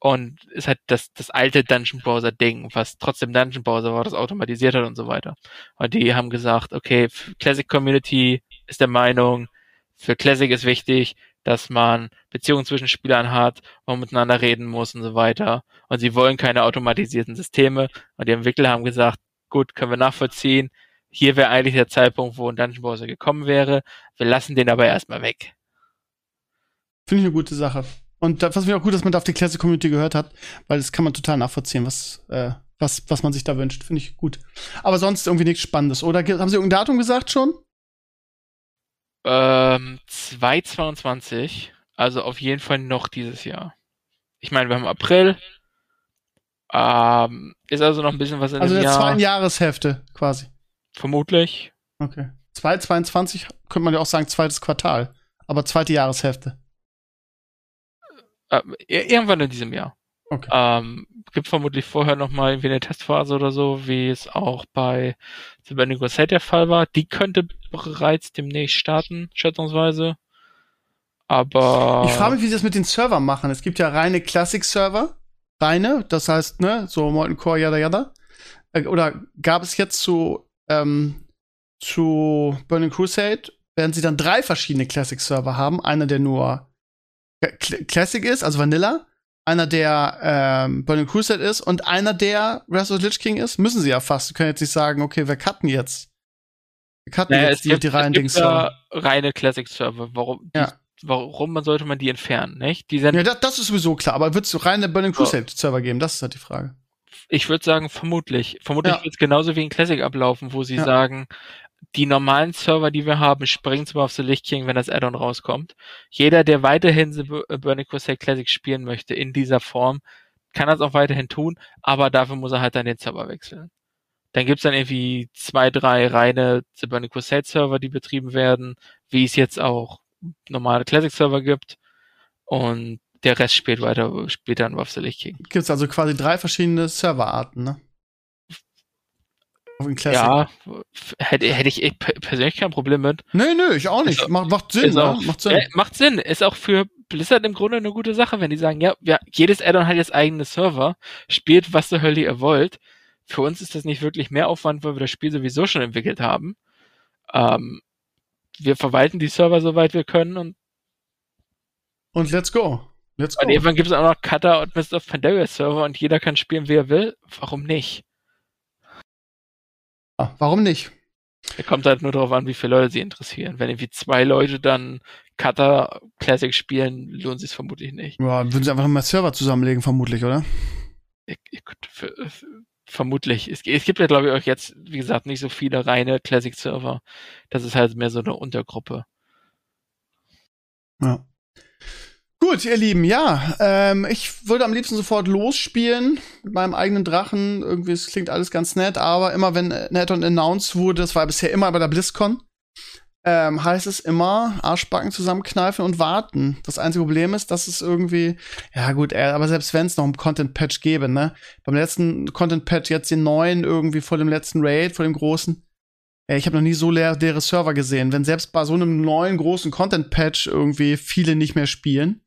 und ist halt das, das alte Dungeon Browser Ding, was trotzdem Dungeon Browser war, das automatisiert hat und so weiter. Und die haben gesagt, okay, Classic Community ist der Meinung, für Classic ist wichtig, dass man Beziehungen zwischen Spielern hat, man miteinander reden muss und so weiter. Und sie wollen keine automatisierten Systeme. Und die Entwickler haben gesagt, gut, können wir nachvollziehen hier wäre eigentlich der Zeitpunkt, wo ein Dungeon Browser gekommen wäre. Wir lassen den aber erstmal weg. Finde ich eine gute Sache. Und was mir auch gut, dass man da auf die Classic Community gehört hat, weil das kann man total nachvollziehen, was, äh, was, was man sich da wünscht. Finde ich gut. Aber sonst irgendwie nichts Spannendes. Oder haben Sie irgendein Datum gesagt schon? Ähm, 222. Also auf jeden Fall noch dieses Jahr. Ich meine, wir haben April. Ähm, ist also noch ein bisschen was in also dem Jahr. Also der zweiten Jahreshälfte quasi. Vermutlich. Okay. 2022 könnte man ja auch sagen, zweites Quartal. Aber zweite Jahreshälfte. Äh, irgendwann in diesem Jahr. Okay. Ähm, gibt vermutlich vorher noch mal irgendwie eine Testphase oder so, wie es auch bei The Bending Set der Fall war. Die könnte bereits demnächst starten, schätzungsweise. Aber. Ich frage mich, wie sie das mit den Servern machen. Es gibt ja reine Classic-Server. Reine, das heißt, ne, so Molten Core, yada yada. Äh, oder gab es jetzt so ähm, zu Burning Crusade werden sie dann drei verschiedene Classic-Server haben. Einer, der nur Classic ist, also Vanilla. Einer, der ähm, Burning Crusade ist und einer, der Wrath of the Lich King ist. Müssen sie ja fast. Sie können jetzt nicht sagen, okay, wir cutten jetzt. Wir cutten naja, jetzt die, gibt, die reinen Dings. Ja reine Classic-Server. Warum? Ja. Die, warum man sollte man die entfernen, nicht? Die sind ja, das, das ist sowieso klar, aber wird es reine Burning Crusade-Server geben? Das ist halt die Frage. Ich würde sagen, vermutlich. Vermutlich ja. wird es genauso wie in Classic ablaufen, wo sie ja. sagen, die normalen Server, die wir haben, springen zwar auf The Licht King, wenn das Addon rauskommt. Jeder, der weiterhin The Burning Crusade Classic spielen möchte in dieser Form, kann das auch weiterhin tun, aber dafür muss er halt dann den Server wechseln. Dann gibt's dann irgendwie zwei, drei reine The Burning Crusade Server, die betrieben werden, wie es jetzt auch normale Classic Server gibt. Und der Rest spielt weiter, spielt dann Wrath the Lich King. Gibt es also quasi drei verschiedene Serverarten, ne? Ja, hätte, hätte ich persönlich kein Problem mit. Nee, nö, ich auch nicht. Also, macht, macht Sinn, ne? auch, macht Sinn. Äh, macht Sinn. Ist auch für Blizzard im Grunde eine gute Sache, wenn die sagen, ja, ja jedes Addon hat jetzt eigene Server, spielt was zur Hölle ihr wollt. Für uns ist das nicht wirklich mehr Aufwand, weil wir das Spiel sowieso schon entwickelt haben. Ähm, wir verwalten die Server soweit wir können und und let's go. Let's go. Und irgendwann gibt es auch noch Cutter und Mr. Pandaria Server und jeder kann spielen, wie er will. Warum nicht? Ja, warum nicht? Er kommt halt nur darauf an, wie viele Leute sie interessieren. Wenn irgendwie zwei Leute dann Cutter Classic spielen, lohnt sich vermutlich nicht. Ja, würden sie einfach mal Server zusammenlegen, vermutlich, oder? Ich, ich, für, für, vermutlich. Es, es, gibt ja, glaube ich, auch jetzt, wie gesagt, nicht so viele reine Classic-Server. Das ist halt mehr so eine Untergruppe. Ja. Gut, ihr Lieben, ja, ähm, ich würde am liebsten sofort losspielen mit meinem eigenen Drachen. Irgendwie, es klingt alles ganz nett, aber immer wenn Neton announced wurde, das war bisher immer bei der BlizzCon, ähm, heißt es immer Arschbacken zusammenkneifen und warten. Das einzige Problem ist, dass es irgendwie, ja gut, äh, aber selbst wenn es noch einen Content-Patch gäbe, ne? Beim letzten Content-Patch jetzt den neuen irgendwie vor dem letzten Raid, vor dem großen, ich habe noch nie so leer, leere Server gesehen. Wenn selbst bei so einem neuen großen Content-Patch irgendwie viele nicht mehr spielen,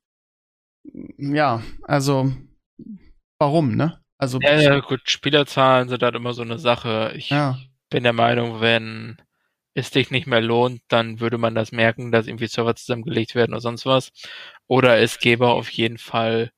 ja, also warum, ne? Also ja, ja, gut, Spielerzahlen sind halt immer so eine Sache. Ich ja. bin der Meinung, wenn es dich nicht mehr lohnt, dann würde man das merken, dass irgendwie Server zusammengelegt werden oder sonst was. Oder es gäbe auf jeden Fall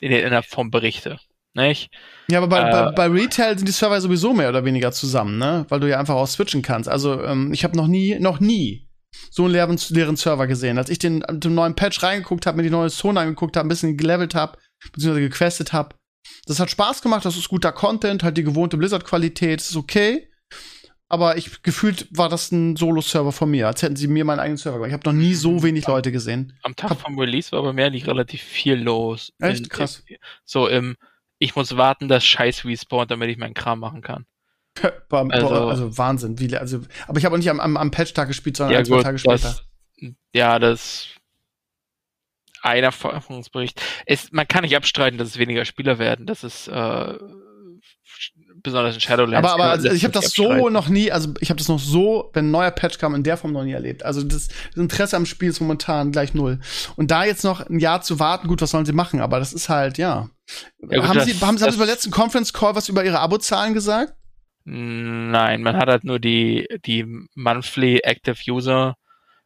in der Form Berichte. Nicht? Ja, aber bei, äh, bei, bei, Retail sind die Server sowieso mehr oder weniger zusammen, ne? Weil du ja einfach auch switchen kannst. Also ähm, ich habe noch nie, noch nie so einen leeren, leeren Server gesehen. Als ich den, den neuen Patch reingeguckt habe, mir die neue Zone angeguckt habe, ein bisschen gelevelt habe, beziehungsweise gequestet habe. Das hat Spaß gemacht, das ist guter Content, halt die gewohnte Blizzard-Qualität, ist okay. Aber ich gefühlt war das ein Solo-Server von mir, als hätten sie mir meinen eigenen Server gemacht. Ich habe noch nie so wenig Leute gesehen. Am Tag vom Release war aber mehr nicht relativ viel los. Echt krass. so im, ich muss warten, dass Scheiß respawnt, damit ich meinen Kram machen kann. Also, also, Wahnsinn. Wie, also, aber ich habe auch nicht am, am, am Patch-Tag gespielt, sondern ja, ein, zwei gut, Tage später. Das, ja, das ein Erfahrungsbericht. Es, man kann nicht abstreiten, dass es weniger Spieler werden. Das ist äh, besonders in Shadowlands. Aber, aber also, ich habe das so noch nie, also ich habe das noch so, wenn ein neuer Patch kam, in der Form noch nie erlebt. Also das, das, Interesse am Spiel ist momentan gleich null. Und da jetzt noch ein Jahr zu warten, gut, was sollen sie machen? Aber das ist halt, ja. ja gut, haben, das, sie, haben, das, haben Sie beim letzten Conference Call was über Ihre Abozahlen gesagt? Nein, man hat halt nur die, die Monthly Active User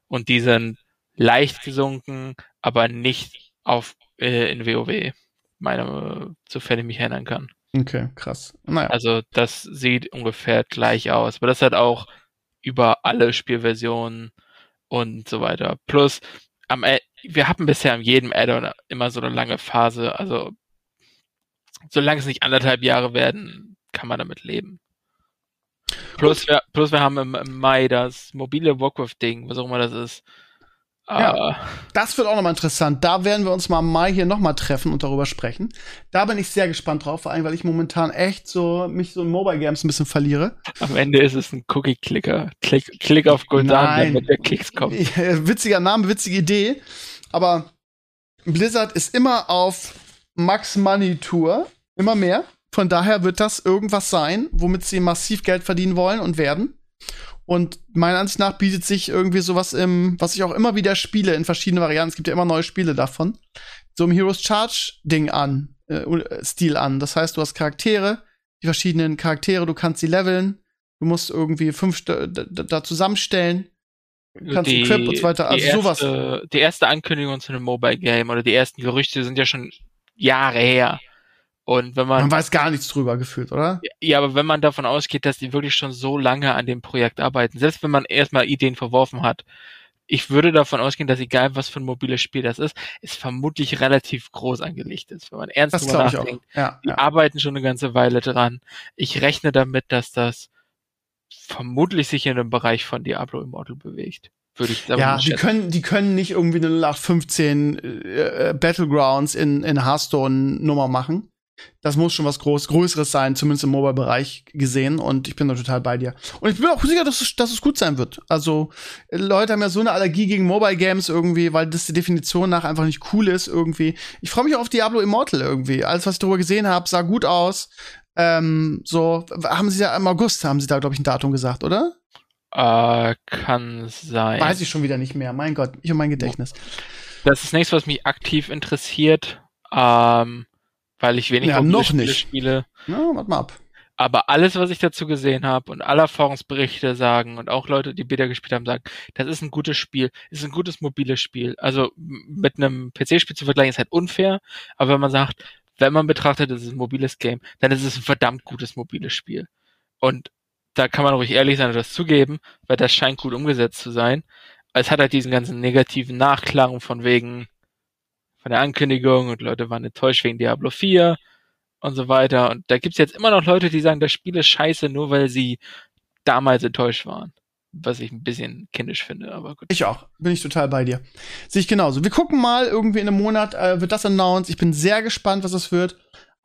und die sind leicht gesunken, aber nicht auf äh, in WoW, meine, sofern ich mich erinnern kann. Okay, krass. Naja. Also das sieht ungefähr gleich aus, aber das hat auch über alle Spielversionen und so weiter. Plus, am, wir hatten bisher in jedem Add-on immer so eine lange Phase, also solange es nicht anderthalb Jahre werden, kann man damit leben. Plus wir, plus wir haben im, im Mai das mobile Warcraft-Ding, was auch immer das ist. Ja, uh, das wird auch nochmal interessant. Da werden wir uns mal im Mai hier nochmal treffen und darüber sprechen. Da bin ich sehr gespannt drauf, vor allem, weil ich momentan echt so mich so in Mobile Games ein bisschen verliere. Am Ende ist es ein Cookie-Clicker. Klick, Klick auf Guldan, damit der Klicks kommt. Witziger Name, witzige Idee. Aber Blizzard ist immer auf Max Money Tour. Immer mehr. Von daher wird das irgendwas sein, womit sie massiv Geld verdienen wollen und werden. Und meiner Ansicht nach bietet sich irgendwie sowas im, was ich auch immer wieder spiele in verschiedenen Varianten. Es gibt ja immer neue Spiele davon. So im Heroes Charge Ding an, äh, Stil an. Das heißt, du hast Charaktere, die verschiedenen Charaktere, du kannst sie leveln. Du musst irgendwie fünf da, da zusammenstellen. Du kannst die, Equip und so weiter. Also erste, sowas. Die erste Ankündigung zu einem Mobile Game oder die ersten Gerüchte sind ja schon Jahre her. Und wenn man. Man weiß gar nichts drüber gefühlt, oder? Ja, aber wenn man davon ausgeht, dass die wirklich schon so lange an dem Projekt arbeiten, selbst wenn man erstmal Ideen verworfen hat, ich würde davon ausgehen, dass egal was für ein mobiles Spiel das ist, es vermutlich relativ groß angelegt ist. Wenn man ernst das drüber nachdenkt, ja, die ja. arbeiten schon eine ganze Weile dran. Ich rechne damit, dass das vermutlich sich in dem Bereich von Diablo Immortal bewegt. Würde ich sagen. Ja, die können, die können nicht irgendwie eine 0815 äh, Battlegrounds in, in Hearthstone Nummer machen. Das muss schon was Groß Größeres sein, zumindest im Mobile-Bereich gesehen. Und ich bin da total bei dir. Und ich bin auch sicher, dass es, dass es gut sein wird. Also, Leute haben ja so eine Allergie gegen Mobile-Games irgendwie, weil das die Definition nach einfach nicht cool ist irgendwie. Ich freue mich auf Diablo Immortal irgendwie. Alles, was ich darüber gesehen habe, sah gut aus. Ähm, so, haben sie ja im August, haben sie da, glaube ich, ein Datum gesagt, oder? Äh, kann sein. Weiß ich schon wieder nicht mehr. Mein Gott, ich und mein Gedächtnis. Das ist nichts, was mich aktiv interessiert. Ähm, weil ich wenig ja, noch nicht. spiele. Na, warte mal ab. Aber alles, was ich dazu gesehen habe und alle Erfahrungsberichte sagen und auch Leute, die Beta gespielt haben, sagen, das ist ein gutes Spiel, ist ein gutes mobiles Spiel. Also mit einem PC-Spiel zu vergleichen ist halt unfair, aber wenn man sagt, wenn man betrachtet, es ist ein mobiles Game, dann ist es ein verdammt gutes mobiles Spiel. Und da kann man ruhig ehrlich sein und das zugeben, weil das scheint gut umgesetzt zu sein. Es hat halt diesen ganzen negativen Nachklang von wegen, von der Ankündigung und Leute waren enttäuscht wegen Diablo 4 und so weiter. Und da gibt's jetzt immer noch Leute, die sagen, das Spiel ist scheiße, nur weil sie damals enttäuscht waren. Was ich ein bisschen kindisch finde, aber gut. Ich auch. Bin ich total bei dir. Sehe ich genauso. Wir gucken mal, irgendwie in einem Monat äh, wird das announced. Ich bin sehr gespannt, was das wird.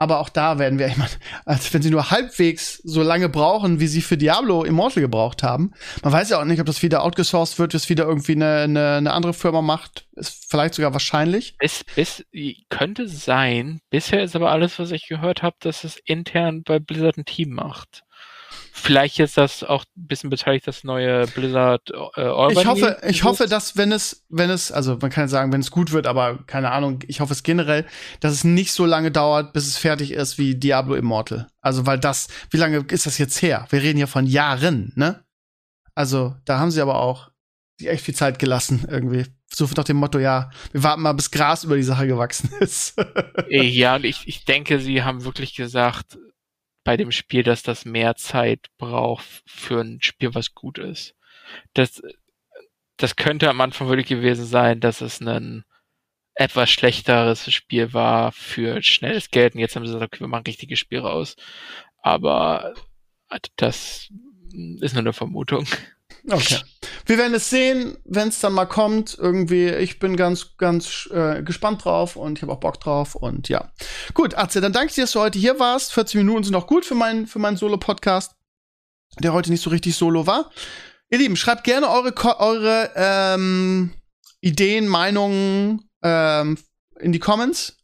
Aber auch da werden wir, ich meine, als wenn sie nur halbwegs so lange brauchen, wie sie für Diablo Immortal gebraucht haben. Man weiß ja auch nicht, ob das wieder outgesourced wird, das wieder irgendwie eine, eine, eine andere Firma macht. Ist vielleicht sogar wahrscheinlich. Es, es könnte sein. Bisher ist aber alles, was ich gehört habe, dass es intern bei Blizzard ein Team macht. Vielleicht ist das auch ein bisschen beteiligt, das neue Blizzard äh, Urban Ich hoffe, ich hoffe, dass wenn es, wenn es, also man kann sagen, wenn es gut wird, aber keine Ahnung, ich hoffe es generell, dass es nicht so lange dauert, bis es fertig ist wie Diablo Immortal. Also, weil das, wie lange ist das jetzt her? Wir reden hier von Jahren, ne? Also, da haben sie aber auch echt viel Zeit gelassen, irgendwie. So nach dem Motto, ja, wir warten mal, bis Gras über die Sache gewachsen *laughs* ist. ja, und ich, ich denke, sie haben wirklich gesagt, bei dem Spiel, dass das mehr Zeit braucht für ein Spiel, was gut ist. Das, das könnte am Anfang wirklich gewesen sein, dass es ein etwas schlechteres Spiel war für schnelles Geld. Und jetzt haben sie gesagt, okay, wir machen richtige Spiele raus. Aber das ist nur eine Vermutung. Okay. Wir werden es sehen, wenn es dann mal kommt. Irgendwie, ich bin ganz, ganz äh, gespannt drauf und ich habe auch Bock drauf. Und ja. Gut, Atze, dann danke ich dir, dass du heute hier warst. 40 Minuten sind auch gut für meinen für meinen Solo-Podcast, der heute nicht so richtig solo war. Ihr Lieben, schreibt gerne eure, eure ähm, Ideen, Meinungen ähm, in die Comments.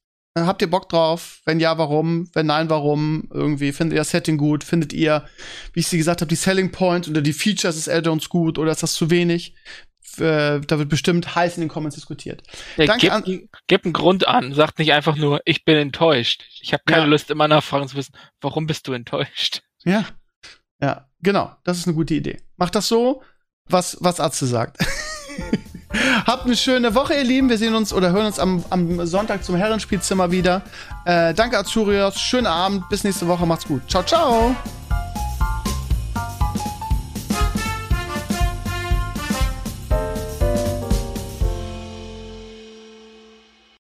Habt ihr Bock drauf? Wenn ja, warum? Wenn nein, warum? Irgendwie findet ihr das Setting gut? Findet ihr, wie ich sie gesagt habe, die Selling Points oder die Features des Addons gut oder ist das zu wenig? Äh, da wird bestimmt heiß in den Comments diskutiert. Ja, Danke gib, an gib einen Grund an, sagt nicht einfach nur, ich bin enttäuscht. Ich habe keine ja. Lust, immer nachfragen zu wissen, warum bist du enttäuscht? Ja. Ja, genau. Das ist eine gute Idee. Macht das so, was, was Atze sagt. *laughs* Habt eine schöne Woche, ihr Lieben. Wir sehen uns oder hören uns am, am Sonntag zum Herrenspielzimmer wieder. Äh, danke, Azurios. Schönen Abend. Bis nächste Woche. Macht's gut. Ciao, ciao.